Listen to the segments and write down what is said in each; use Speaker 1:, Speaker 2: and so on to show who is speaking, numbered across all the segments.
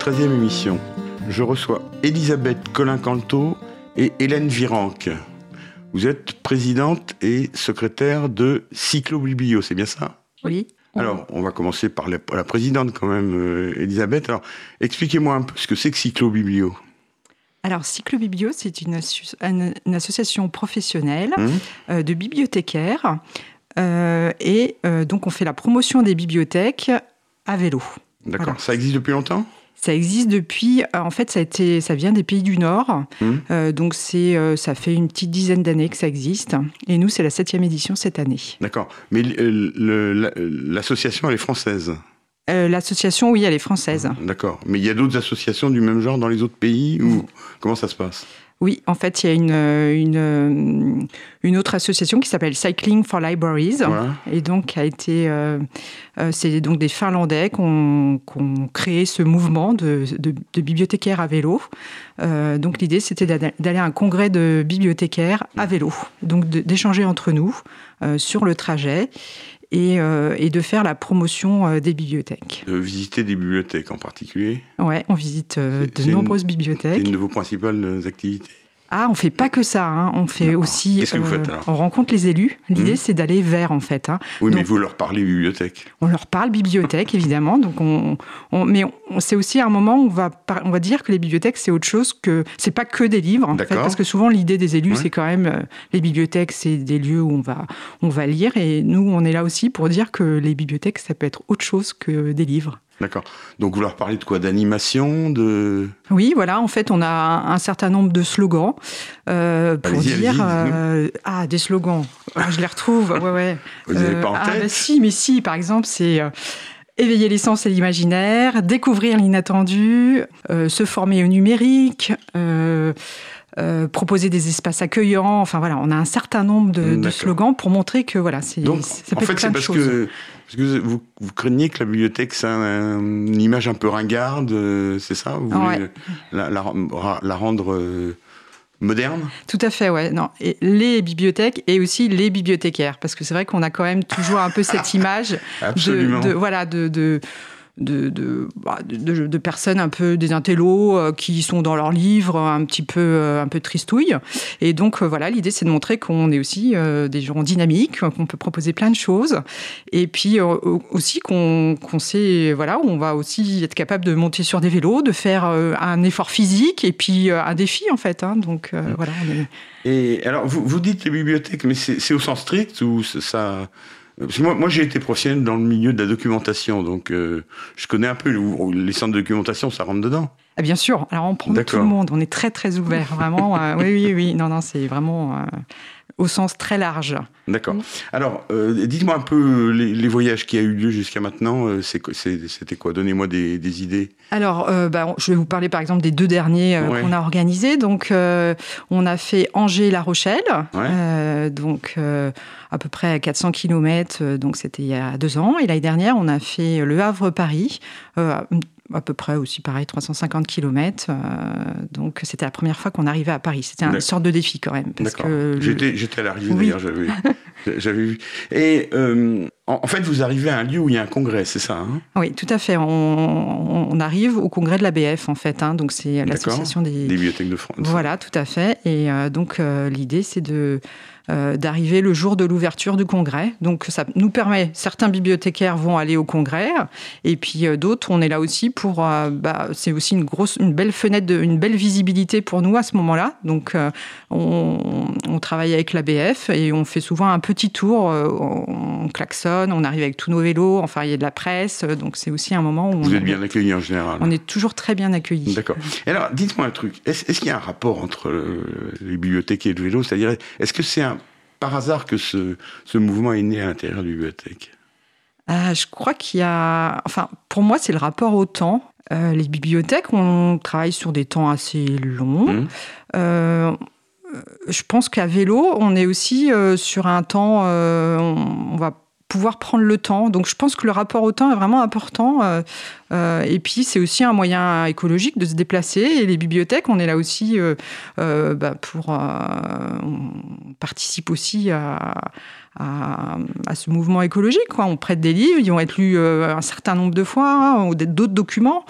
Speaker 1: 73e émission. Je reçois Elisabeth Colin-Canto et Hélène Virenque. Vous êtes présidente et secrétaire de Cyclobiblio, c'est bien ça?
Speaker 2: Oui.
Speaker 1: Alors, on va commencer par la, la présidente quand même, euh, Elisabeth. Alors, expliquez-moi un peu ce que c'est que Cyclobiblio.
Speaker 2: Alors, Cyclobiblio, c'est une, assu- une- une association professionnelle
Speaker 1: Hum
Speaker 2: euh, de bibliothécaires. Euh, et donc, on fait la promotion des bibliothèques à vélo.
Speaker 1: D'accord.
Speaker 2: Voilà.
Speaker 1: Ça existe depuis longtemps?
Speaker 2: Ça existe depuis. euh, En fait, ça, a été, ça vient des pays du Nord.
Speaker 1: Hum
Speaker 2: Euh, donc, c'est, euh, ça fait une petite dizaine d'années que ça existe. Et nous, c'est la septième édition cette année.
Speaker 1: D'accord. Mais l'association, elle est française.
Speaker 2: Euh, l'association, oui, elle est française.
Speaker 1: D'accord. Mais il y a d'autres associations du même genre dans les autres pays ou comment ça se passe?
Speaker 2: Oui, en fait, il y a une, euh, une, euh, une autre association qui s'appelle Cycling for Libraries.
Speaker 1: Voilà.
Speaker 2: Et donc, a été, euh, c'est donc des Finlandais qui ont, créé ce mouvement de, de- de bibliothécaires à vélo. Euh, donc, l'idée, c'était d'a- d'aller à un congrès de bibliothécaires à vélo. Donc, d'échanger entre nous euh, sur le trajet et, euh, et de faire la promotion euh, des bibliothèques.
Speaker 1: De visiter des bibliothèques en particulier.
Speaker 2: Ouais, on visite euh,
Speaker 1: C'est-
Speaker 2: de
Speaker 1: c'est une-
Speaker 2: nombreuses
Speaker 1: C'est
Speaker 2: bibliothèques.
Speaker 1: une de vos principales activités.
Speaker 2: Ah, on fait pas que ça. hein. On fait aussi.
Speaker 1: Qu'est-ce que vous faites, alors
Speaker 2: On rencontre les élus. L'idée,
Speaker 1: Mhm.
Speaker 2: c'est d'aller vers, en fait. hein.
Speaker 1: Oui, mais vous leur parlez bibliothèque.
Speaker 2: On leur parle bibliothèque, évidemment. Donc on, on- mais on, c'est aussi un moment où on va, par- on va dire que les bibliothèques, c'est autre chose que. C'est pas que des livres, en fait, parce que souvent, l'idée des élus,
Speaker 1: Ouais.
Speaker 2: c'est quand même. euh, les bibliothèques, c'est des lieux où on va, on va lire. Et nous, on est là aussi pour dire que les bibliothèques, ça peut être autre chose que des livres.
Speaker 1: D'accord. Donc vous leur parlez de quoi? D'animation de...
Speaker 2: Oui, voilà, en fait, on a un, un certain nombre de slogans euh, pour dire. euh, ah, des slogans. Ah, je les retrouve. Ouais, ouais.
Speaker 1: Vous n'avez
Speaker 2: Euh,
Speaker 1: pas en
Speaker 2: ah,
Speaker 1: tête?
Speaker 2: bah si, mais si, par exemple, c'est euh, éveiller les sens et l'imaginaire, découvrir l'inattendu, euh, se former au numérique, euh, euh, proposer des espaces accueillants. Enfin voilà, on a un certain nombre de, slogans pour montrer que voilà, c'est
Speaker 1: Donc,
Speaker 2: ça
Speaker 1: en fait, c'est parce
Speaker 2: choses.
Speaker 1: que, parce que vous, vous craignez que la bibliothèque, c'est un- une image un peu ringarde, euh, c'est ça Vous voulez
Speaker 2: Ouais.
Speaker 1: la, la, la rendre euh, moderne
Speaker 2: Tout à fait, ouais. Non, et les bibliothèques et aussi les bibliothécaires, parce que c'est vrai qu'on a quand même toujours un peu cette image de, voilà de de de, de, bah, de- de- de personnes un peu des intellos euh, qui sont dans leurs livres un petit peu euh, un peu tristouilles. Et donc euh, voilà l'idée c'est de montrer qu'on est aussi euh, des gens dynamiques qu'on peut proposer plein de choses. Et puis euh, aussi qu'on qu'on sait voilà on va aussi être capable de monter sur des vélos de faire euh, un effort physique et puis euh, un défi en fait hein. donc euh, voilà on est-
Speaker 1: Et alors, vous, vous dites les bibliothèques, mais c'est c'est au sens strict ou c'est ça parce que moi, moi j'ai été professionnel dans le milieu de la documentation, donc euh, je connais un peu le- les centres de documentation, ça rentre dedans.
Speaker 2: Ah, bien sûr. Alors, on prend tout le monde. On est très, très ouvert. Vraiment. euh, oui, oui, oui. Non, non, c'est vraiment euh, au sens très large.
Speaker 1: D'accord.
Speaker 2: Mm.
Speaker 1: Alors, euh, dites-moi un peu les, les voyages qui a eu lieu jusqu'à maintenant. euh, C'était quoi? Donnez-moi des, des idées.
Speaker 2: Alors, euh, bah, je vais vous parler par exemple des deux derniers
Speaker 1: Ouais.
Speaker 2: qu'on a organisés. Donc, on a fait Angers-La Rochelle,
Speaker 1: Ouais.
Speaker 2: donc à peu près à 400 km. donc, c'était il y a deux ans. Et l'année dernière, on a fait Le Havre-Paris. Euh, à peu près aussi pareil, 350 km. donc, c'était la première fois qu'on arrivait à Paris. C'était une sorte de défi quand même. Parce que
Speaker 1: J'étais j'étais à l'arrivée
Speaker 2: Oui.
Speaker 1: d'ailleurs, j'avais j'avais vu. Et euh, en, en fait, vous arrivez à un lieu où il y a un congrès, c'est ça hein?
Speaker 2: Oui, tout à fait. On, on arrive au congrès de l'ABF, en fait. hein. donc, c'est l'association des...
Speaker 1: Des bibliothèques de France.
Speaker 2: Voilà, tout à fait. Et euh, donc, euh, l'idée, c'est de euh, d'arriver le jour de l'ouverture du congrès. Donc, ça nous permet, certains bibliothécaires vont aller au congrès, et puis euh, d'autres, on est là aussi pour, euh, bah, c'est aussi une grosse, une belle fenêtre, de, une belle visibilité pour nous à ce moment-là. Donc, euh, on, on travaille avec l'ABF et on fait souvent un petit tour, euh, on, on klaxonne, on arrive avec tous nos vélos, enfin, il y a de la presse, donc c'est aussi un moment où
Speaker 1: Vous
Speaker 2: on,
Speaker 1: êtes bien accueillis en général.
Speaker 2: on est toujours très bien accueillis.
Speaker 1: D'accord. Alors, dites-moi un truc. Est-ce qu'il y a un rapport entre euh, les bibliothèques et le vélo? C'est-à-dire, est-ce que c'est un par hasard que ce, ce mouvement est né à l'intérieur des bibliothèques
Speaker 2: Euh, je crois qu'il y a. Enfin, pour moi, c'est le rapport au temps. Euh, les bibliothèques, on travaille sur des temps assez longs.
Speaker 1: Hum.
Speaker 2: Euh, je pense qu'à vélo, on est aussi euh, sur un temps. on, on va pouvoir prendre le temps. Donc, je pense que le rapport au temps est vraiment important. Euh, euh, et puis, c'est aussi un moyen écologique de se déplacer. Et les bibliothèques, on est là aussi euh, bah, pour. on participe aussi à, à, ce mouvement écologique. Quoi. On prête des livres, ils vont être lus un certain nombre de fois, hein, ou d'autres documents.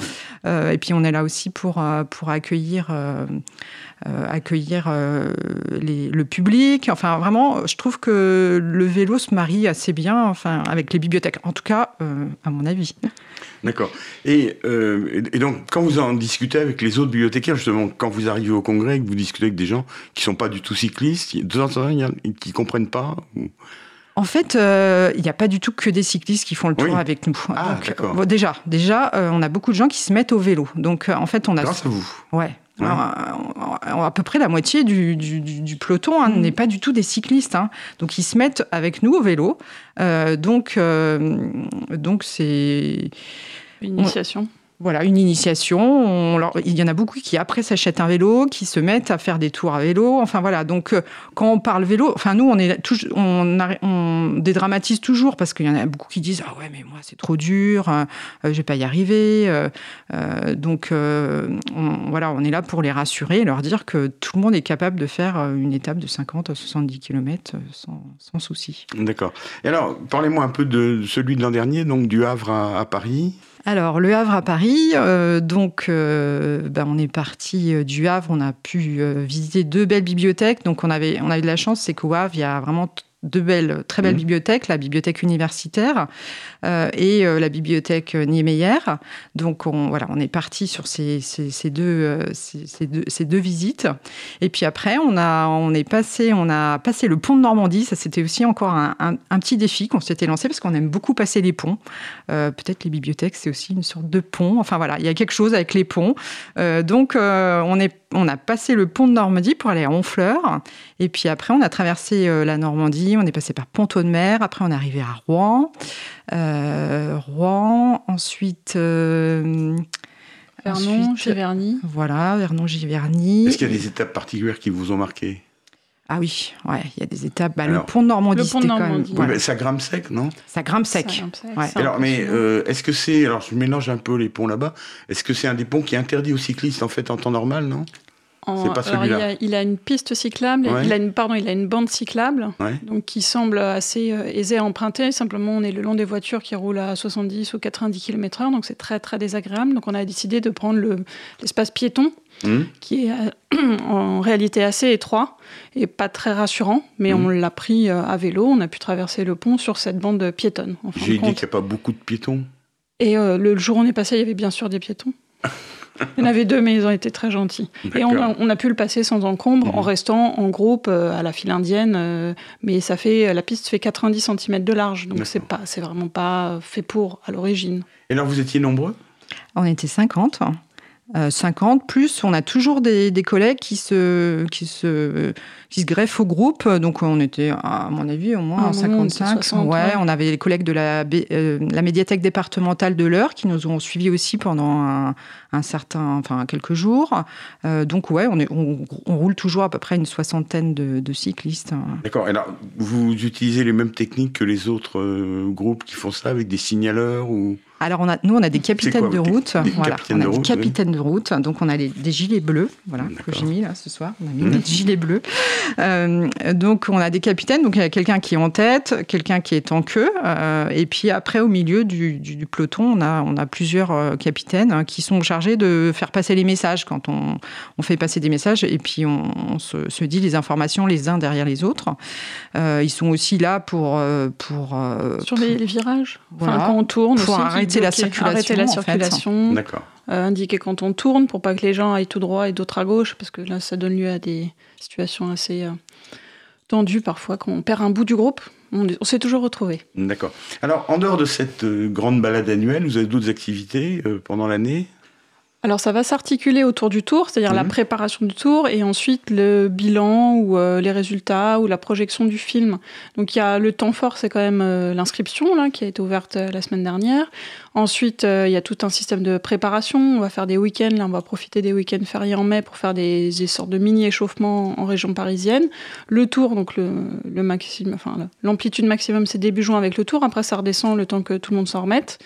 Speaker 2: et puis on est là aussi pour, pour accueillir accueillir euh, le public. Enfin, vraiment, je trouve que le vélo se marie assez bien enfin, avec les bibliothèques, en tout cas, euh, à mon avis.
Speaker 1: D'accord. Et, et, donc, quand vous en discutez avec les autres bibliothécaires, justement, quand vous arrivez au congrès, que vous discutez avec des gens qui ne sont pas du tout cyclistes, de temps en temps, qui ne comprennent pas
Speaker 2: En fait, il n'y a pas du tout que des cyclistes qui font le tour avec nous.
Speaker 1: Ah,
Speaker 2: bon, déjà, déjà on a beaucoup de gens qui se mettent au vélo. Donc, en fait, on a.
Speaker 1: Grâce à vous.
Speaker 2: Ouais. À peu près la moitié du, peloton hein, mm. n'est pas du tout des cyclistes. Hein. Donc ils se mettent avec nous au vélo. Euh, donc euh, donc c'est
Speaker 3: initiation
Speaker 2: voilà, une initiation. il y en a beaucoup qui après s'achètent un vélo, qui se mettent à faire des tours à vélo. Enfin voilà, donc euh, quand on parle vélo, enfin nous on est on, dédramatise toujours parce qu'il y en a beaucoup qui disent ah ouais mais moi c'est trop dur, je euh, euh, je vais pas y arriver. donc voilà, on est là pour les rassurer, et leur dire que tout le monde est capable de faire une étape de 50 à 70 km sans, sans souci.
Speaker 1: D'accord. Et alors parlez-moi un peu de celui de l'an dernier, donc du Havre à Paris.
Speaker 2: Alors, le Havre à Paris, euh, donc euh, ben, on est parti euh, du Havre, on a pu visiter deux belles bibliothèques. Donc, on, avait, on a de la chance, c'est qu'au Havre, il y a vraiment deux belles, très belles mmh. bibliothèques, la bibliothèque universitaire euh, et euh, la bibliothèque Niemeyer. Donc on, voilà, on est parti sur ces, ces, deux, euh, ces, deux, ces, deux, visites. Et puis après, on, a, on, est passé, on a passé le pont de Normandie. Ça, c'était aussi encore un, un, petit défi qu'on s'était lancé parce qu'on aime beaucoup passer les ponts. Peut-être les bibliothèques, c'est aussi une sorte de pont. Enfin voilà, il y a quelque chose avec les ponts. donc on, est, on a passé le pont de Normandie pour aller à Honfleur. Et puis après, on a traversé la Normandie on est passé par Ponto de Mer, après on est arrivé à Rouen. Euh, Rouen, ensuite.
Speaker 3: Euh, Vernon, Giverny.
Speaker 2: Voilà, Vernon, Giverny.
Speaker 1: Est-ce qu'il y a des étapes particulières qui vous ont marqué?
Speaker 2: Ah oui, ouais, il y a des étapes. Bah, le pont de Normandie, c'était quand même.
Speaker 1: ça grimpe sec, non?
Speaker 2: Ça grimpe sec.
Speaker 1: Alors, mais euh, est-ce que c'est alors je mélange un peu les ponts là-bas. Est-ce que c'est un des ponts qui est interdit aux cyclistes en fait en temps normal, non?
Speaker 3: Il, a, une piste cyclable, il a une, pardon, il a une bande cyclable, donc qui semble assez euh, aisée à emprunter. Simplement, on est le long des voitures qui roulent à 70 ou 90 km/h, donc c'est très très désagréable. Donc on a décidé de prendre l'espace piéton, mmh. qui est euh, en réalité assez étroit et pas très rassurant, mais mmh. on l'a pris euh, à vélo. On a pu traverser le pont sur cette bande piétonne.
Speaker 1: J'ai dit qu'il n'y a pas beaucoup de piétons.
Speaker 3: Et le jour où on est passé, il y avait bien sûr des piétons. Il y en avait deux, mais ils ont été très gentils. Et on a, pu le passer sans encombre en mhm. restant en groupe euh, à la file indienne. Euh, mais ça fait, la piste fait 90 cm de large, donc c'est pas, c'est vraiment pas fait pour à l'origine.
Speaker 1: Et alors vous étiez nombreux?
Speaker 2: On était 50. 50, euh, plus on a toujours des, collègues qui se, qui, se, qui se greffent au groupe. Donc on était, à mon avis, au moins 55. ouais, On avait les collègues de la, euh, la médiathèque départementale de l'Eure qui nous ont suivis aussi pendant un, un certain, enfin quelques jours. Euh, donc ouais, on, est, on, roule toujours à peu près une soixantaine de, de cyclistes.
Speaker 1: D'accord. Et là, vous utilisez les mêmes techniques que les autres groupes qui font ça avec des signaleurs ou?
Speaker 2: Alors, on a, nous, on a des capitaines de route. voilà, on a des capitaines de route. Donc, on a des gilets bleus, voilà, que j'ai mis là ce soir. On a mis mmh. des gilets bleus. Euh, donc, on a des capitaines. Donc, il y a quelqu'un qui est en tête, quelqu'un qui est en queue. Euh, et puis, après, au milieu du, du, peloton, on a, on a plusieurs euh, capitaines hein, qui sont chargés de faire passer les messages quand on, on fait passer des messages. Et puis, on, se, se, dit les informations les uns derrière les autres. ils sont aussi là pour. pour
Speaker 3: Surveiller les virages. Enfin, quand on tourne.
Speaker 2: Pour
Speaker 3: aussi,
Speaker 2: arrêter la circulation.
Speaker 3: Arrêter la circulation.
Speaker 1: D'accord.
Speaker 3: Euh, indiquer quand on tourne pour pas que les gens aillent tout droit et d'autres à gauche, parce que là, ça donne lieu à des situations assez euh, tendues parfois, quand on perd un bout du groupe. On, s'est toujours retrouvé.
Speaker 1: D'accord. Alors, en dehors de cette euh, grande balade annuelle, vous avez d'autres activités pendant l'année?
Speaker 3: Alors ça va s'articuler autour du tour, c'est-à-dire la mhm. préparation du tour et ensuite le bilan ou euh, les résultats ou la projection du film. Donc il y a le temps fort, c'est quand même euh, l'inscription là qui a été ouverte euh, la semaine dernière. Ensuite il y a tout un système de préparation. On va faire des week-ends, là on va profiter des week-ends fériés en mai pour faire des, sortes de mini échauffements en région parisienne. Le tour, donc le, le maximum, enfin l'amplitude maximum c'est début juin avec le tour. Après ça redescend le temps que tout le monde s'en remette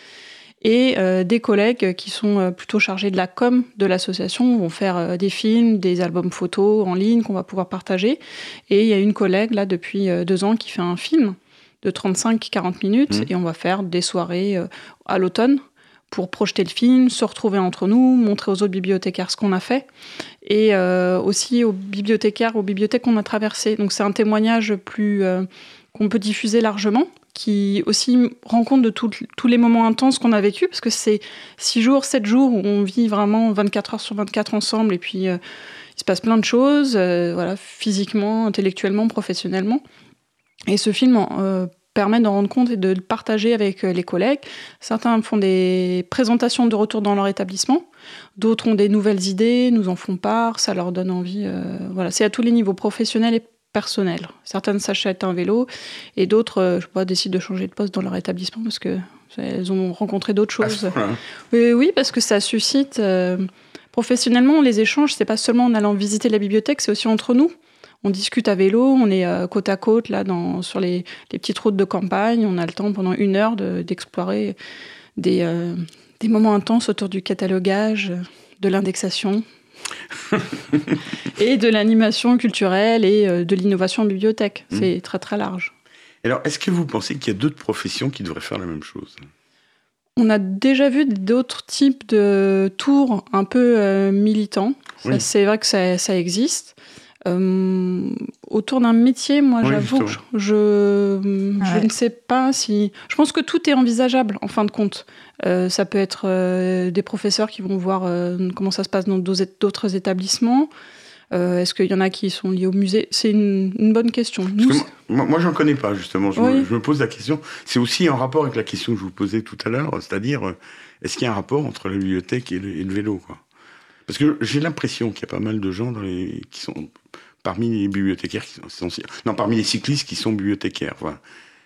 Speaker 3: et euh, des collègues qui sont euh, plutôt chargés de la com de l'association vont faire euh, des films, des albums photos en ligne qu'on va pouvoir partager. Et il y a une collègue là depuis deux ans qui fait un film de 35-40 minutes
Speaker 1: Mmh.
Speaker 3: et on va faire des soirées à l'automne pour projeter le film, se retrouver entre nous, montrer aux autres bibliothécaires ce qu'on a fait et euh, aussi aux bibliothécaires, aux bibliothèques qu'on a traversées. Donc c'est un témoignage plus euh, qu'on peut diffuser largement qui aussi rend compte de tous les moments intenses qu'on a vécu parce que c'est 6 jours, 7 jours où on vit vraiment 24 heures sur 24 ensemble et puis euh, il se passe plein de choses, euh, voilà, physiquement, intellectuellement, professionnellement. Et ce film euh, permet d'en rendre compte et de le partager avec les collègues. Certains font des présentations de retour dans leur établissement, d'autres ont des nouvelles idées, nous en font part, ça leur donne envie. voilà, c'est à tous les niveaux professionnels et personnels. Certaines s'achètent un vélo et d'autres, euh, je sais pas, décident de changer de poste dans leur établissement parce que elles ont rencontré d'autres
Speaker 1: ce
Speaker 3: choses. Oui, oui, parce que ça suscite euh, professionnellement les échanges. C'est pas seulement en allant visiter la bibliothèque, c'est aussi entre nous. On discute à vélo, on est euh, côte à côte là dans, sur les, les petites routes de campagne. On a le temps pendant une heure de- d'explorer des, euh, des moments intenses autour du catalogage, de l'indexation et de l'animation culturelle et euh, de l'innovation en bibliothèque.
Speaker 1: Mm.
Speaker 3: C'est très très large.
Speaker 1: Alors, est-ce que vous pensez qu'il y a d'autres professions qui devraient faire la même chose?
Speaker 3: On a déjà vu d'autres types de tours un peu euh, militants.
Speaker 1: Oui.
Speaker 3: C'est vrai que ça, ça existe. Euh, autour d'un métier, moi,
Speaker 1: Oui,
Speaker 3: j'avoue je, je
Speaker 2: Ouais.
Speaker 3: ne sais pas si. Je pense que tout est envisageable, en fin de compte. Euh, ça peut être euh, des professeurs qui vont voir euh, comment ça se passe dans d'autres établissements. Est-ce qu'il y en a qui sont liés au musée? C'est une, une bonne question. Nous,
Speaker 1: Parce que moi, moi, j'en connais pas, justement. Je, me,
Speaker 3: Oui.
Speaker 1: je me pose la question. C'est aussi en rapport avec la question que je vous posais tout à l'heure, c'est-à-dire, est-ce qu'il y a un rapport entre la bibliothèque et le, et le vélo quoi? Parce que j'ai l'impression qu'il y a pas mal de gens dans les, qui sont parmi les bibliothécaires, qui sont, non, parmi les cyclistes qui sont bibliothécaires. Voilà.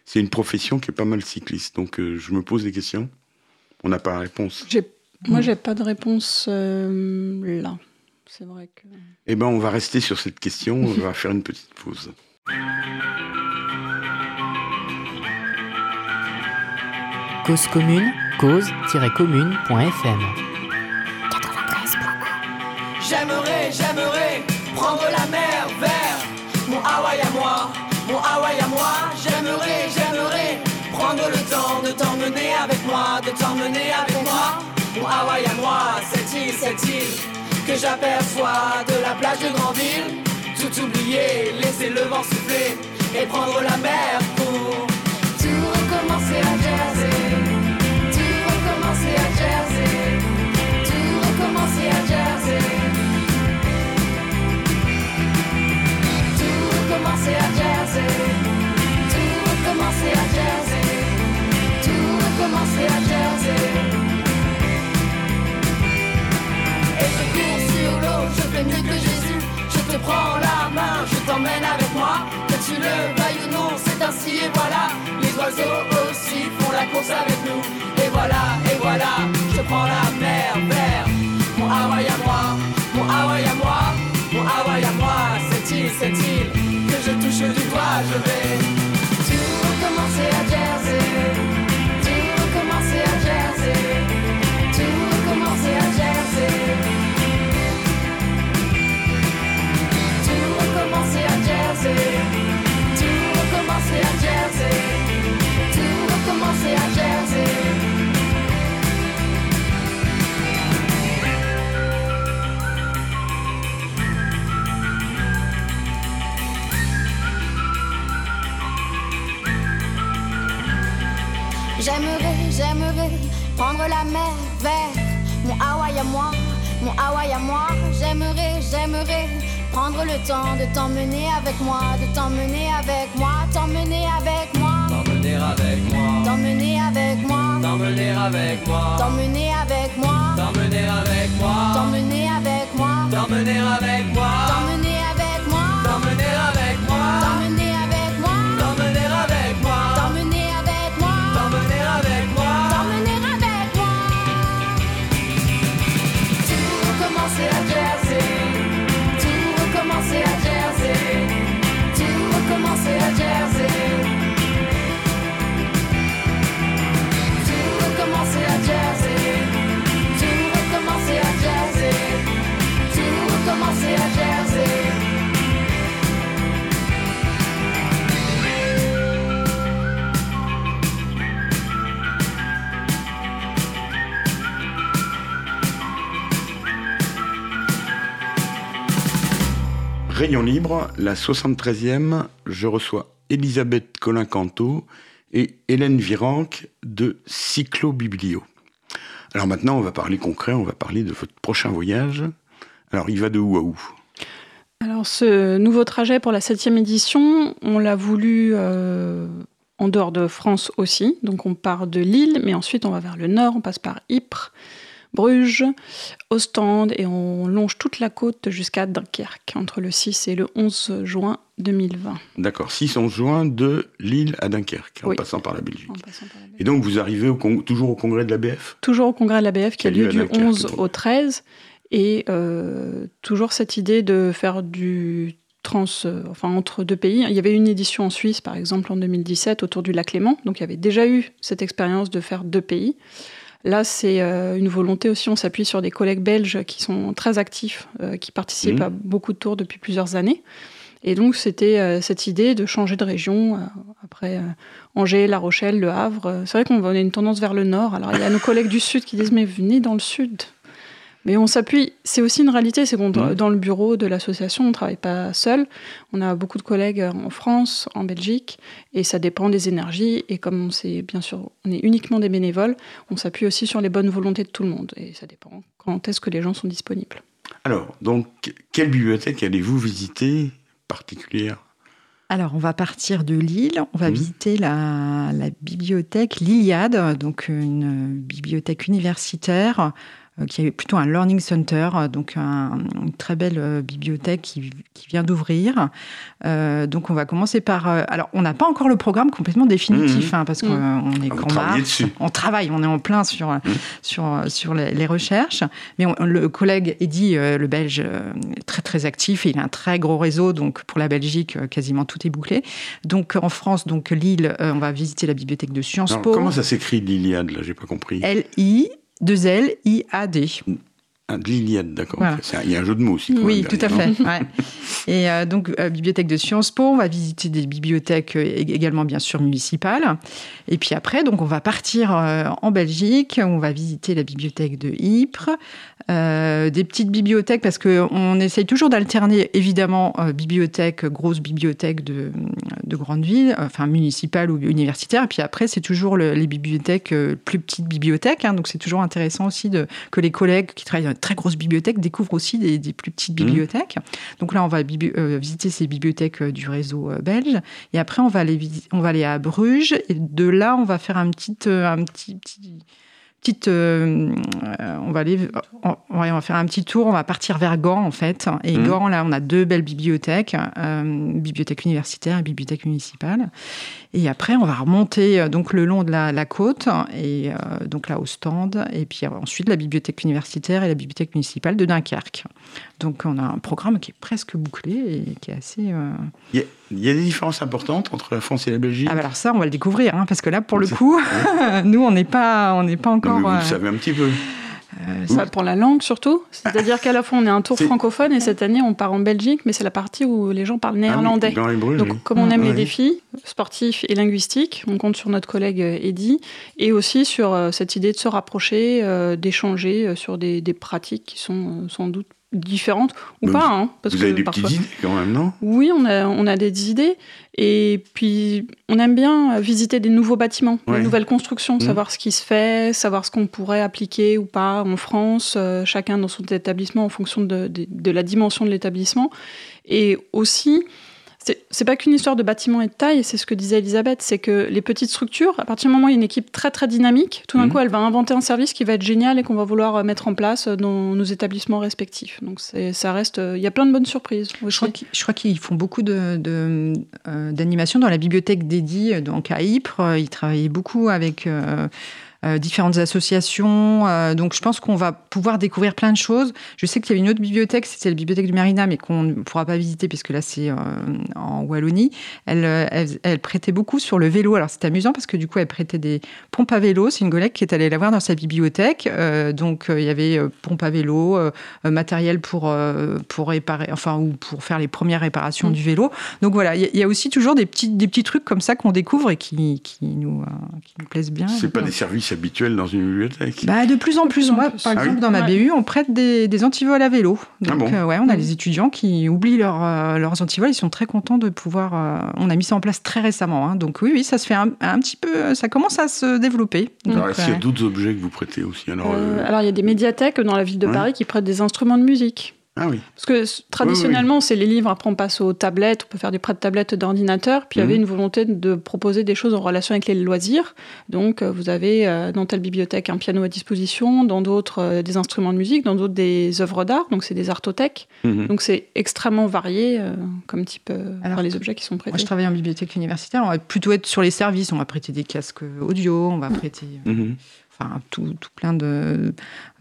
Speaker 1: C'est une profession qui est pas mal cycliste. Donc, je me pose des questions. On n'a pas la réponse.
Speaker 3: j'ai- moi, j'ai pas de réponse euh, là. C'est vrai que.
Speaker 1: Eh ben, on va rester sur cette question. On va faire une petite pause.
Speaker 4: Cause commune, cause-commune.fm.
Speaker 5: J'aimerais, j'aimerais prendre la mer avec moi, de t'emmener avec moi. Mon Hawaï à moi, cette île, cette île que j'aperçois de la plage de Grandville. Tout oublier, laisser le vent souffler et prendre la mer pour tout recommencer à Jersey.
Speaker 6: Prendre le temps de t'emmener avec moi, de t'emmener avec moi, t'emmener avec moi,
Speaker 5: T'emmener avec moi,
Speaker 6: t'emmener avec moi,
Speaker 5: t'emmener avec moi,
Speaker 6: t'emmener avec moi,
Speaker 5: t'emmener avec moi,
Speaker 6: t'emmener avec moi,
Speaker 5: t'emmener avec moi,
Speaker 6: t'emmener
Speaker 1: Rayon libre, la 73e, je reçois Elisabeth Colin-Canto et Hélène Virenque de Cyclo-Biblio. Alors maintenant, on va parler concret, on va parler de votre prochain voyage. Alors, il va de où à où?
Speaker 3: Alors, ce nouveau trajet pour la septième édition, on l'a voulu euh, en dehors de France aussi. Donc, on part de Lille, mais ensuite, on va vers le nord, on passe par Ypres, Bruges, Ostende, et on longe toute la côte jusqu'à Dunkerque, entre le 6 et le 11 juin 2020.
Speaker 1: D'accord, 6-11 juin de Lille à Dunkerque, en passant par la Belgique.
Speaker 3: En passant par la Belgique.
Speaker 1: Et donc, vous arrivez au con- toujours au congrès de la BF
Speaker 3: Toujours au congrès de la BF qui a
Speaker 1: Qui a lieu
Speaker 3: du
Speaker 1: Dunkerque,
Speaker 3: 11
Speaker 1: donc.
Speaker 3: au 13. Et euh, toujours cette idée de faire du trans, euh, enfin entre deux pays. Il y avait une édition en Suisse, par exemple, en 2017, autour du lac Léman. Donc il y avait déjà eu cette expérience de faire deux pays. Là, c'est euh, une volonté aussi. On s'appuie sur des collègues belges qui sont très actifs, euh, qui participent
Speaker 1: Mhm.
Speaker 3: à beaucoup de tours depuis plusieurs années. Et donc, c'était euh, cette idée de changer de région. euh, après euh, Angers, La Rochelle, Le Havre. C'est vrai qu'on a une tendance vers le nord. Alors, il y a nos collègues du sud qui disent Mais venez dans le sud. Mais on s'appuie, c'est aussi une réalité, c'est qu'on dans le bureau de l'association, on ne travaille pas seul. On a beaucoup de collègues en France, en Belgique, et ça dépend des énergies. Et comme c'est bien sûr, on est uniquement des bénévoles, on s'appuie aussi sur les bonnes volontés de tout le monde. Et ça dépend quand est-ce que les gens sont disponibles.
Speaker 1: Alors, donc, quelle bibliothèque allez-vous visiter particulière?
Speaker 2: Alors, on va partir de Lille, on va
Speaker 1: Mhm.
Speaker 2: visiter la, la bibliothèque L'Iliade, donc une bibliothèque universitaire euh, qui est plutôt un learning center, euh, donc un- une très belle euh, bibliothèque qui, qui vient d'ouvrir. Euh, donc, on va commencer par. euh, alors, on n'a pas encore le programme complètement définitif, hein, parce qu'on est
Speaker 1: Ah, travaillez
Speaker 2: mars.
Speaker 1: dessus.
Speaker 2: On travaille, on est en plein sur, sur, sur les, les recherches. Mais on- le collègue Eddy, euh, le belge, euh, est très très actif et il a un très gros réseau. Donc pour la Belgique, euh, quasiment tout est bouclé. Donc en France, donc Lille, euh, on va visiter la bibliothèque de Sciences
Speaker 1: Alors,
Speaker 2: Po.
Speaker 1: Comment ça s'écrit l'Iliade, là? J'ai pas compris.
Speaker 2: L-I, 2 L, I-A-D.
Speaker 1: Ah, de l'Iliade, d'accord.
Speaker 2: Voilà.
Speaker 1: Il y a un jeu de mots aussi.
Speaker 2: Oui, tout à fait. ouais. Et euh, donc, euh, bibliothèque de Sciences Po, on va visiter des bibliothèques euh, ég- également, bien sûr, municipales. Et puis après, donc, on va partir euh, en Belgique, on va visiter la bibliothèque de Ypres, euh, des petites bibliothèques, parce qu'on essaye toujours d'alterner, évidemment, euh, bibliothèque, grosse bibliothèque de, de grandes villes, euh, enfin municipales ou universitaires. Et puis après, c'est toujours le- les bibliothèques, euh, plus petites bibliothèques. hein. donc, c'est toujours intéressant aussi de, que les collègues qui travaillent dans de très grosses bibliothèques découvrent aussi des, des plus petites
Speaker 1: Mhm.
Speaker 2: bibliothèques. Donc là, on va euh, visiter ces bibliothèques euh, du réseau euh, belge. Et après, on va, aller on va aller à Bruges. Et de là, on va faire un petit... un petit, petit Petite, euh, euh, on va aller, on, ouais, on va faire un petit tour. On va partir vers Gand en fait. Et
Speaker 1: Mhm.
Speaker 2: Gand, là, on a deux belles bibliothèques, euh, bibliothèque universitaire et bibliothèque municipale. Et après, on va remonter donc le long de la, la côte et euh, donc là au stand. Et puis ensuite la bibliothèque universitaire et la bibliothèque municipale de Dunkerque. Donc on a un programme qui est presque bouclé et qui est assez. euh,
Speaker 1: Il y, a, il y a des différences importantes entre la France et la Belgique
Speaker 2: Ah bah alors ça, on va le découvrir, hein, parce que là, pour le coup, nous, on n'est pas, on n'est pas
Speaker 1: Non,
Speaker 2: encore.
Speaker 1: mais vous
Speaker 2: euh,
Speaker 1: le savez un petit peu.
Speaker 2: euh,
Speaker 3: Ça, pour la langue surtout. C'est-à-dire qu'à la fois on est un tour
Speaker 1: C'est-
Speaker 3: francophone et cette année on part en Belgique, mais c'est la partie où les gens parlent néerlandais.
Speaker 1: Ah oui, dans les Bruges, oui.
Speaker 3: Donc, comme on aime
Speaker 1: Ouais.
Speaker 3: les défis sportifs et linguistiques, on compte sur notre collègue euh, Eddy et aussi sur euh, cette idée de se rapprocher, euh, d'échanger euh, sur des, des pratiques qui sont euh, sans doute différentes ou pas. hein, parce
Speaker 1: vous
Speaker 3: que
Speaker 1: avez des
Speaker 3: parfois-
Speaker 1: petites idées quand même, non?
Speaker 3: Oui, on a, on a des idées. Et puis, on aime bien visiter des nouveaux bâtiments,
Speaker 1: Ouais.
Speaker 3: des nouvelles constructions,
Speaker 1: Mhm.
Speaker 3: savoir ce qui se fait, savoir ce qu'on pourrait appliquer ou pas en France, euh, chacun dans son établissement en fonction de, de- de la dimension de l'établissement. Et aussi, c'est pas qu'une histoire de bâtiment et de taille, c'est ce que disait Elisabeth, c'est que les petites structures, à partir du moment où il y a une équipe très très dynamique, tout d'un
Speaker 1: Mhm.
Speaker 3: coup elle va inventer un service qui va être génial et qu'on va vouloir euh, mettre en place dans nos établissements respectifs. Donc ça reste, euh, il y a plein de bonnes surprises.
Speaker 2: Je
Speaker 3: aussi.
Speaker 2: crois qu'ils- je crois qu'ils font beaucoup de- de, euh, d'animations dans la bibliothèque euh, donc à Ypres. Euh, Ils travaillaient beaucoup avec euh, euh, différentes associations. euh, donc je pense qu'on va pouvoir découvrir plein de choses. Je sais qu'il y avait une autre bibliothèque, c'était la bibliothèque du Marina, mais qu'on ne pourra pas visiter puisque là c'est euh, en Wallonie. Elle, elle, elle prêtait beaucoup sur le vélo. Alors c'est amusant parce que du coup elle prêtait des pompes à vélo. C'est une collègue qui est allée la voir dans sa bibliothèque. Euh, donc euh, il y avait euh, pompes à vélo, matériel pour, euh, pour réparer, enfin, ou pour faire les premières réparations
Speaker 3: Mm.
Speaker 2: du vélo. Donc voilà, il y, a- y a aussi toujours des petits, des petits trucs comme ça qu'on découvre et qui, qui, nous, euh, qui nous plaisent bien.
Speaker 1: C'est pas des services exercice habituel dans une bibliothèque.
Speaker 2: Bah, de plus en plus.
Speaker 3: plus en
Speaker 2: Moi,
Speaker 3: plus.
Speaker 2: par
Speaker 1: Ah
Speaker 2: exemple,
Speaker 1: oui
Speaker 2: dans ma
Speaker 3: Ouais.
Speaker 2: BU, on prête des, des antivols à vélo.
Speaker 1: Ah
Speaker 2: Donc,
Speaker 1: bon
Speaker 2: euh, ouais, on a
Speaker 3: Mm.
Speaker 2: les étudiants qui oublient leur, euh, leurs antivols. Ils sont très contents de pouvoir. euh, on a mis ça en place très récemment. hein. Donc, oui, oui, ça se fait un, un petit peu. Ça commence à se développer. Donc,
Speaker 1: Alors, est-ce qu'il y a d'autres objets que vous prêtez aussi alors,
Speaker 3: Euh,
Speaker 1: euh,
Speaker 3: alors, il y a des médiathèques dans la ville de
Speaker 1: Ouais.
Speaker 3: Paris qui prêtent des instruments de musique.
Speaker 1: Ah oui.
Speaker 3: Parce que traditionnellement, c'est les livres, après on passe aux tablettes, on peut faire du prêt de tablettes d'ordinateur, puis il y
Speaker 1: Mhm.
Speaker 3: avait une volonté de proposer des choses en relation avec les loisirs. Donc euh, vous avez euh, dans telle bibliothèque un piano à disposition, dans d'autres euh, des instruments de musique, dans d'autres des œuvres d'art, donc c'est des artothèques.
Speaker 1: Mhm.
Speaker 3: Donc c'est extrêmement varié euh, comme type, euh,
Speaker 2: Alors
Speaker 3: les objets qui sont prêtés.
Speaker 2: Moi, je travaille en bibliothèque universitaire. On va plutôt être sur les services. On va prêter des casques audio. On va prêter. Enfin, tout, tout plein de.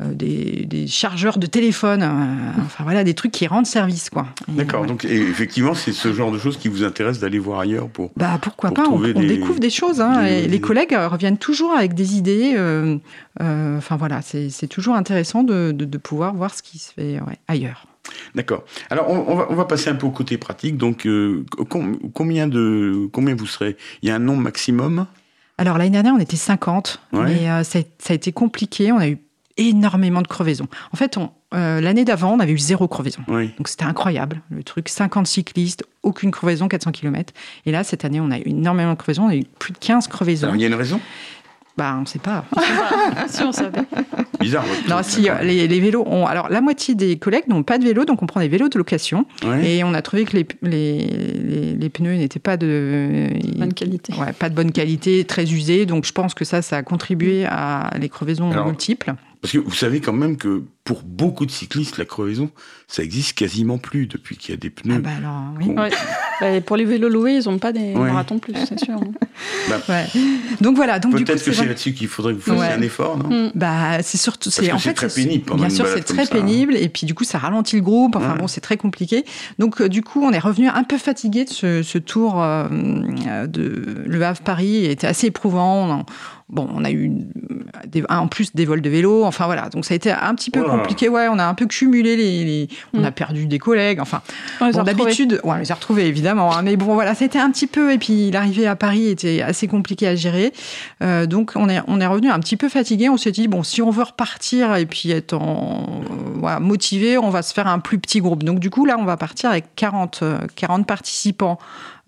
Speaker 2: euh, des, des chargeurs de téléphone. euh, enfin, voilà, des trucs qui rendent service, quoi.
Speaker 1: D'accord. Donc, et effectivement, c'est ce genre de choses qui vous intéresse d'aller voir ailleurs pour.
Speaker 2: Bah pourquoi
Speaker 1: pour
Speaker 2: pas, on, découvre des choses. hein,
Speaker 1: des
Speaker 2: et
Speaker 1: nouvelles
Speaker 2: les collègues reviennent toujours avec des idées. euh, Enfin voilà, c'est c'est toujours intéressant de, de- de pouvoir voir ce qui se fait ouais, ailleurs.
Speaker 1: D'accord. Alors, on, on va, on va passer un peu au côté pratique. Donc, euh, com- combien de combien vous serez? Il y a un nombre maximum?
Speaker 2: Alors l'année dernière, on était 50,
Speaker 1: Ouais.
Speaker 2: mais euh, ça, a, ça a été compliqué. On a eu énormément de crevaisons. En fait, euh, l'année d'avant, on avait eu zéro crevaison.
Speaker 1: Oui.
Speaker 2: Donc c'était incroyable, le truc. 50 cyclistes, aucune crevaison, 400 km. Et là, cette année, on a eu énormément de crevaisons. On a eu plus de 15 crevaisons.
Speaker 1: Alors, il y a une raison?
Speaker 2: Bah, on ne sait pas.
Speaker 3: si on savait.
Speaker 1: Bizarre.
Speaker 2: Non, si, euh, les, les vélos ont. Alors, la moitié des collègues n'ont pas de vélo, donc on prend des vélos de location.
Speaker 1: Ouais.
Speaker 2: Et on a trouvé que les, les, les- les pneus n'étaient pas de.
Speaker 3: Bonne qualité.
Speaker 2: Ouais, pas de bonne qualité, très usés. Donc, je pense que ça, ça a contribué à les crevaisons
Speaker 1: Alors,
Speaker 2: multiples.
Speaker 1: Parce que vous savez quand même que pour beaucoup de cyclistes, la crevaison, ça existe quasiment plus depuis qu'il y a des pneus.
Speaker 2: Ah, bah alors, oui.
Speaker 1: Bon.
Speaker 3: Ouais. Bah, pour les vélos loués, ils n'ont pas des
Speaker 1: Ouais.
Speaker 3: marathons plus, c'est sûr. hein.
Speaker 2: Ouais. Donc, voilà. Donc,
Speaker 1: Peut-être que c'est
Speaker 2: vrai-
Speaker 1: là-dessus qu'il faudrait que vous fassiez
Speaker 2: Ouais.
Speaker 1: un effort, non
Speaker 3: Mm.
Speaker 2: Bah, c'est surtout. En
Speaker 1: c'est
Speaker 2: fait,
Speaker 1: très pénible pendant
Speaker 2: Bien
Speaker 1: une
Speaker 2: sûr, c'est très
Speaker 1: ça, hein.
Speaker 2: pénible. Et puis, du coup, ça ralentit le groupe. Enfin,
Speaker 1: Ouais.
Speaker 2: bon, c'est très compliqué. Donc, euh, du coup, on est revenu un peu fatigué de ce, ce tour euh, de Le Havre-Paris. Il était assez éprouvant. On- Bon, on a eu des- en plus des vols de vélo. Enfin, voilà. Donc, ça a été un petit peu compliqué. Ouais, on a un peu cumulé les. les- On
Speaker 3: Mm.
Speaker 2: a perdu des collègues. Enfin, Bon, d'habitude, ouais, on les a retrouvés évidemment, hein, mais bon, voilà, c'était un petit peu. Et puis l'arrivée à Paris était assez compliquée à gérer, Euh, donc on est on est revenu un petit peu fatigué. On s'est dit bon, si on veut repartir et puis être en, euh, voilà, motivé, on va se faire un plus petit groupe. Donc du coup là, on va partir avec 40 euh, 40 participants.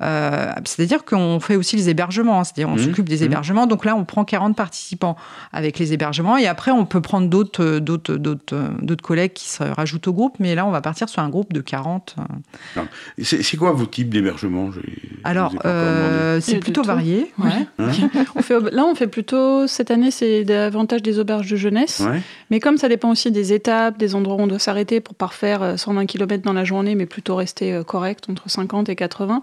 Speaker 2: Euh, C'est-à-dire qu'on fait aussi les hébergements, hein, c'est-à-dire on
Speaker 1: Mmh,
Speaker 2: s'occupe des
Speaker 1: mmh.
Speaker 2: hébergements. Donc là, on prend 40 participants avec les hébergements et après, on peut prendre d'autres euh, d'autres d'autres euh, d'autres collègues qui se rajoutent au groupe. Mais là, on va partir sur un groupe de 40. euh,
Speaker 1: Et C'est quoi vos types d'hébergement Je- je
Speaker 2: alors, euh, c'est plutôt varié. Ouais.
Speaker 1: Hein?
Speaker 3: On fait, là, on fait plutôt, cette année, c'est davantage des auberges de jeunesse.
Speaker 1: Ouais.
Speaker 3: Mais comme ça dépend aussi des étapes, des endroits où on doit s'arrêter pour pas refaire euh, 120 km dans la journée, mais plutôt rester correct entre 50 et 80.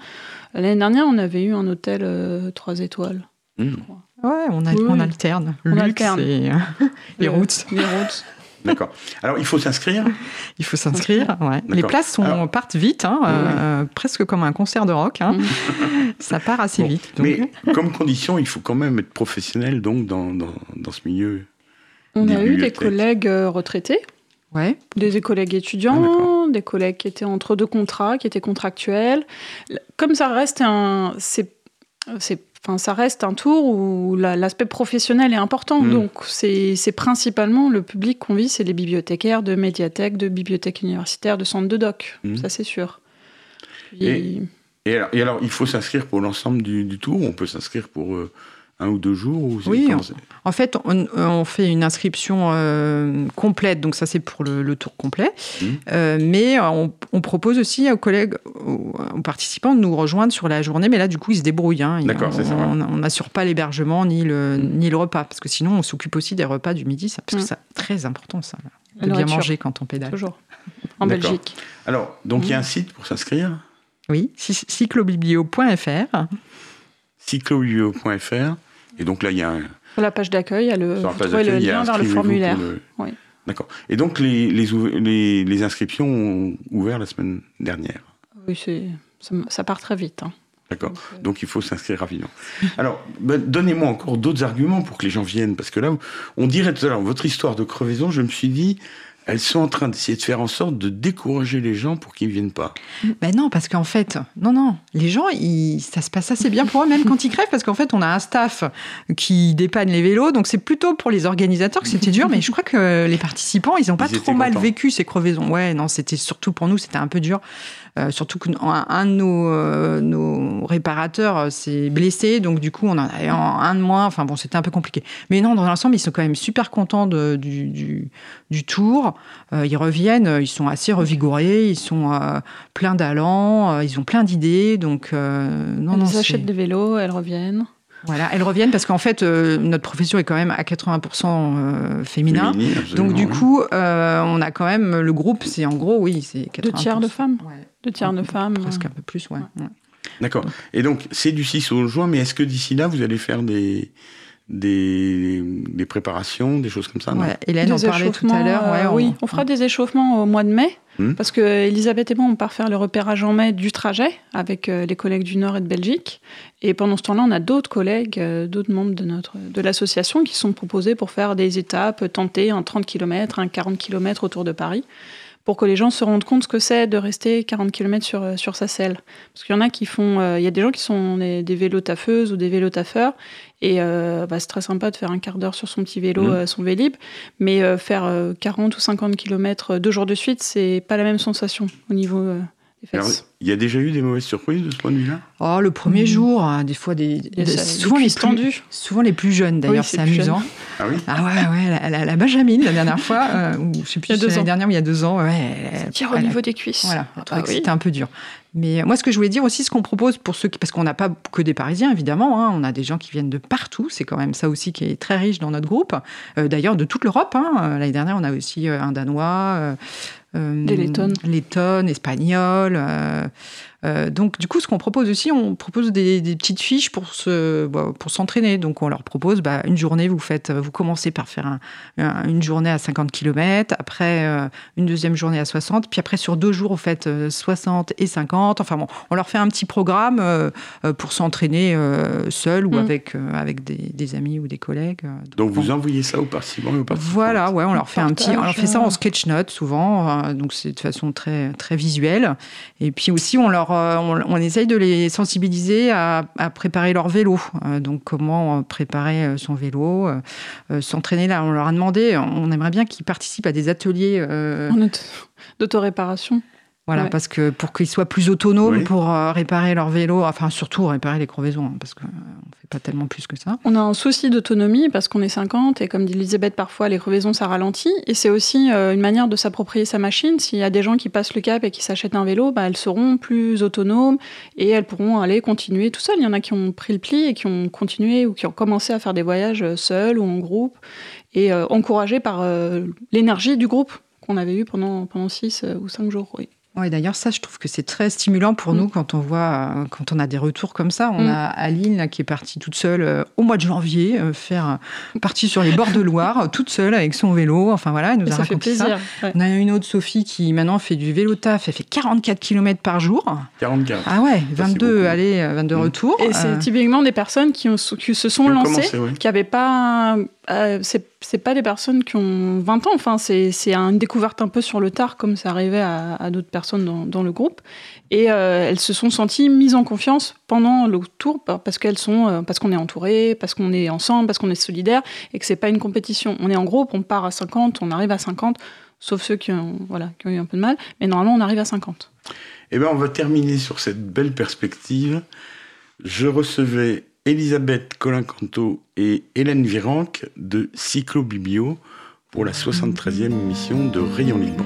Speaker 3: L'année dernière, on avait eu un hôtel 3 étoiles.
Speaker 1: Mmh.
Speaker 2: Ouais, on, a-
Speaker 3: Oui,
Speaker 2: on alterne.
Speaker 3: On
Speaker 2: Luxe
Speaker 3: alterne.
Speaker 2: et, euh, les routes.
Speaker 3: Les routes.
Speaker 1: D'accord. Alors, il faut s'inscrire?
Speaker 2: Il faut s'inscrire. ouais. Les places sont,
Speaker 1: Alors-
Speaker 2: partent vite, hein, euh, presque comme un concert de rock. hein. Ça part assez
Speaker 1: Bon.
Speaker 2: vite. donc.
Speaker 1: Mais comme condition, il faut quand même être professionnel donc dans, dans, dans ce milieu.
Speaker 3: On a eu des collègues euh, retraités,
Speaker 2: Ouais.
Speaker 3: des collègues
Speaker 1: Ah,
Speaker 3: étudiants,
Speaker 1: d'accord.
Speaker 3: des collègues qui étaient entre deux contrats, qui étaient contractuels. Comme ça reste un, c'est, c'est, enfin, ça reste un tour où la- l'aspect professionnel est important.
Speaker 1: Mm.
Speaker 3: Donc c'est, c'est principalement le public qu'on vit, c'est les bibliothécaires de médiathèques, de bibliothèques universitaires, de centres de doc.
Speaker 1: Mm.
Speaker 3: Ça c'est sûr. Puis-
Speaker 1: Et- Et alors, et alors, il faut s'inscrire pour l'ensemble du, du tour. On peut s'inscrire pour euh, un ou deux jours. Ou
Speaker 2: Oui,
Speaker 1: c'est
Speaker 2: En fait, on, on fait une inscription euh, complète, donc ça c'est pour le, le tour complet.
Speaker 1: Mhm.
Speaker 2: Euh, mais on, on propose aussi aux collègues, aux, aux participants de nous rejoindre sur la journée. Mais là, du coup, ils se débrouillent. hein.
Speaker 1: D'accord, c'est ça,
Speaker 2: On n'assure pas l'hébergement ni le,
Speaker 1: Mhm.
Speaker 2: ni le repas, parce que sinon, on s'occupe aussi des repas du midi, ça, parce que c'est très important ça, de bien manger quand on pédale.
Speaker 3: Toujours. En. Belgique.
Speaker 1: Alors, donc il y a un
Speaker 2: Mmh.
Speaker 1: site pour s'inscrire,
Speaker 2: Oui, cy- cyclobiblio.fr.
Speaker 1: cyclobiblio.fr. Et donc là, il y a un,
Speaker 3: Sur la page d'accueil, il y a le, lien vers le formulaire.
Speaker 1: pour le-
Speaker 3: Oui.
Speaker 1: D'accord. Et donc les, les, ouv- les, les inscriptions ont ouvert la semaine dernière.
Speaker 3: Oui, ça, ça part très vite. hein.
Speaker 1: D'accord.
Speaker 3: Donc, euh,
Speaker 1: Donc il faut s'inscrire rapidement. Alors, ben, donnez-moi encore d'autres arguments pour que les gens viennent, parce que là, on dirait tout à l'heure, votre histoire de crevaison, je me suis dit, elles sont en train d'essayer de faire en sorte de décourager les gens pour qu'ils ne viennent pas.
Speaker 2: Ben non, parce qu'en fait, non, non, les gens, ils, ça se passe assez bien pour eux, même quand ils crèvent, parce qu'en fait, on a un staff qui dépanne les vélos, donc c'est plutôt pour les organisateurs que c'était dur, mais je crois que les participants, ils n'ont pas
Speaker 1: Ils
Speaker 2: trop mal
Speaker 1: contents.
Speaker 2: vécu ces crevaisons. Ouais, non, c'était surtout pour nous, c'était un peu dur. Euh, surtout qu'un un de nos, euh, nos réparateurs euh, s'est blessé, donc du coup, on en avait un, un de moins. Enfin bon, c'était un peu compliqué. Mais non, dans l'ensemble, ils sont quand même super contents de- du, du, du tour. Euh, ils reviennent, euh, ils sont assez revigorés, ils sont euh, pleins d'allant, euh, ils ont plein d'idées. Donc, euh, non,
Speaker 3: elles
Speaker 2: non,
Speaker 3: achètent des vélos, elles reviennent.
Speaker 2: voilà, elles reviennent parce qu'en fait, euh, notre profession est quand même à 80% euh, féminin.
Speaker 1: Féminine,
Speaker 2: Donc du
Speaker 1: oui.
Speaker 2: coup, euh, on a quand même le groupe, c'est en gros, oui, c'est 80%.
Speaker 3: Deux tiers de femmes.
Speaker 2: Ouais.
Speaker 3: Deux tiers de femmes.
Speaker 2: Presque un peu plus, ouais. ouais.
Speaker 1: D'accord. Et donc, c'est du 6 au juin, mais est-ce que d'ici là, vous allez faire des, des, des préparations, des choses comme ça
Speaker 2: Ouais, Hélène en parlait tout à l'heure. Ouais,
Speaker 3: euh, oui, on fera des échauffements au mois de mai.
Speaker 1: Hmm.
Speaker 3: Parce que Elisabeth et moi, on part faire le repérage en mai du trajet avec euh, les collègues du Nord et de Belgique. Et pendant ce temps-là, on a d'autres collègues, euh, d'autres membres de, notre, de l'association qui sont proposés pour faire des étapes, tenter un 30 km, un 40 km autour de Paris, pour que les gens se rendent compte ce que c'est de rester 40 km sur, euh, sur sa selle. Parce qu'il y en a qui font. euh, Il y a des gens qui sont des, des vélos taffeuses ou des vélos taffeurs. Et euh, bah, c'est très sympa de faire un quart d'heure sur son petit vélo,
Speaker 1: Mhm.
Speaker 3: euh, son Vélib. Mais euh, faire euh, 40 ou 50 km deux jours de suite, c'est pas la même sensation au niveau euh,
Speaker 1: Alors, il y a déjà eu des mauvaises surprises de ce point de vue-là?
Speaker 2: Oh, le premier
Speaker 3: Mhm.
Speaker 2: jour, hein, des fois, des, souvent, les plus,
Speaker 3: tendues.
Speaker 2: souvent les plus jeunes, d'ailleurs,
Speaker 3: Oui, c'est
Speaker 2: amusant.
Speaker 1: Ah oui?
Speaker 2: Ah ouais, ouais, la, la- la Benjamine, la dernière fois, euh, ou je sais plus si
Speaker 3: deux
Speaker 2: c'est l'année
Speaker 3: ans.
Speaker 2: dernière ou il y a deux ans, ouais. elle-
Speaker 3: Tire au
Speaker 2: elle
Speaker 3: niveau des cuisses.
Speaker 2: Voilà,
Speaker 3: Ah
Speaker 2: trouvait que
Speaker 3: oui.
Speaker 2: c'était un peu dur. Mais moi, ce que je voulais dire aussi, ce qu'on propose pour ceux qui. Parce qu'on n'a pas que des Parisiens, évidemment. hein, on a des gens qui viennent de partout. C'est quand même ça aussi qui est très riche dans notre groupe. Euh, D'ailleurs, de toute l'Europe. hein. Euh, L'année dernière, on a aussi euh, un Danois. euh,
Speaker 3: Des Lettones.
Speaker 2: Lettones, Espagnols. Euh, euh, donc, du coup, ce qu'on propose aussi, on propose des, des petites fiches pour se, bah, pour s'entraîner. Donc, on leur propose bah, une journée, vous faites, vous commencez par faire un- un- une journée à 50 km, après euh, une deuxième journée à 60, puis après sur deux jours, vous faites euh, 60 et 50. Enfin bon, on leur fait un petit programme euh, euh, pour s'entraîner euh, seul ou
Speaker 3: Mm.
Speaker 2: avec, euh, avec des, des amis ou des collègues. euh.
Speaker 1: Donc
Speaker 2: bon.
Speaker 1: vous envoyez ça aux participants et aux participants
Speaker 2: Voilà, ouais, on leur fait un petit, on leur fait ça en sketch note souvent, euh, donc c'est de façon très très visuelle. Et puis aussi, on leur, euh, on, essaye de les sensibiliser à, à préparer leur vélo. Euh, donc comment euh, préparer son vélo, s'entraîner là. On leur a demandé, on aimerait bien qu'ils participent à des ateliers.
Speaker 3: D'autoréparation.
Speaker 2: Voilà,
Speaker 3: Ouais.
Speaker 2: parce que pour qu'ils soient plus autonomes
Speaker 1: Oui.
Speaker 2: pour euh, réparer leur vélo, enfin surtout réparer les crevaisons, hein, parce qu'on ne fait pas tellement plus que ça.
Speaker 3: On a un souci d'autonomie parce qu'on est 50 et comme dit Elisabeth, parfois les crevaisons ça ralentit. Et c'est aussi euh, une manière de s'approprier sa machine. S'il y a des gens qui passent le cap et qui s'achètent un vélo, bah, elles seront plus autonomes et elles pourront aller continuer tout seules. Il y en a qui ont pris le pli et qui ont continué ou qui ont commencé à faire des voyages euh, seuls ou en groupe et euh, encouragés par euh, l'énergie du groupe qu'on avait eu pendant, pendant 6 ou 5 jours. Oui.
Speaker 2: Ouais, d'ailleurs, ça, je trouve que c'est très stimulant pour
Speaker 3: Mm.
Speaker 2: nous quand on voit, euh, quand on a des retours comme ça. On
Speaker 3: Mm.
Speaker 2: a Aline là, qui est partie toute seule euh, au mois de janvier, euh, faire partie sur les bords de Loire, toute seule avec son vélo. Enfin voilà, elle nous
Speaker 3: Et
Speaker 2: a
Speaker 3: ça fait
Speaker 2: ça.
Speaker 3: plaisir. ouais.
Speaker 2: On a une autre Sophie qui maintenant fait du vélo taf. Elle fait 44 km par jour.
Speaker 1: 44.
Speaker 2: Ah ouais,
Speaker 1: c'est
Speaker 2: 22
Speaker 1: beaucoup.
Speaker 2: aller, euh, 22
Speaker 1: Mm.
Speaker 2: retours.
Speaker 3: Et c'est typiquement des personnes qui, ont- qui se sont
Speaker 1: Qui ont
Speaker 3: lancées,
Speaker 1: commencé, ouais.
Speaker 3: qui n'avaient pas. Euh, c'est pas des personnes qui ont 20 ans, enfin, c'est une découverte un peu sur le tard, comme ça arrivait à, d'autres personnes dans, le groupe. Et euh, elles se sont senties mises en confiance pendant le tour par- parce qu'elles sont, euh, parce qu'on est entouré, parce qu'on est ensemble, parce qu'on est solidaire et que c'est pas une compétition. On est en groupe, on part à 50, on arrive à 50, sauf ceux qui ont, voilà, qui ont eu un peu de mal, mais normalement on arrive à 50.
Speaker 1: Eh bien, on va terminer sur cette belle perspective. Je recevais Elisabeth Colin-Canto et Hélène Virenque de Cyclo Biblio pour la 73e émission de Rayon Libre.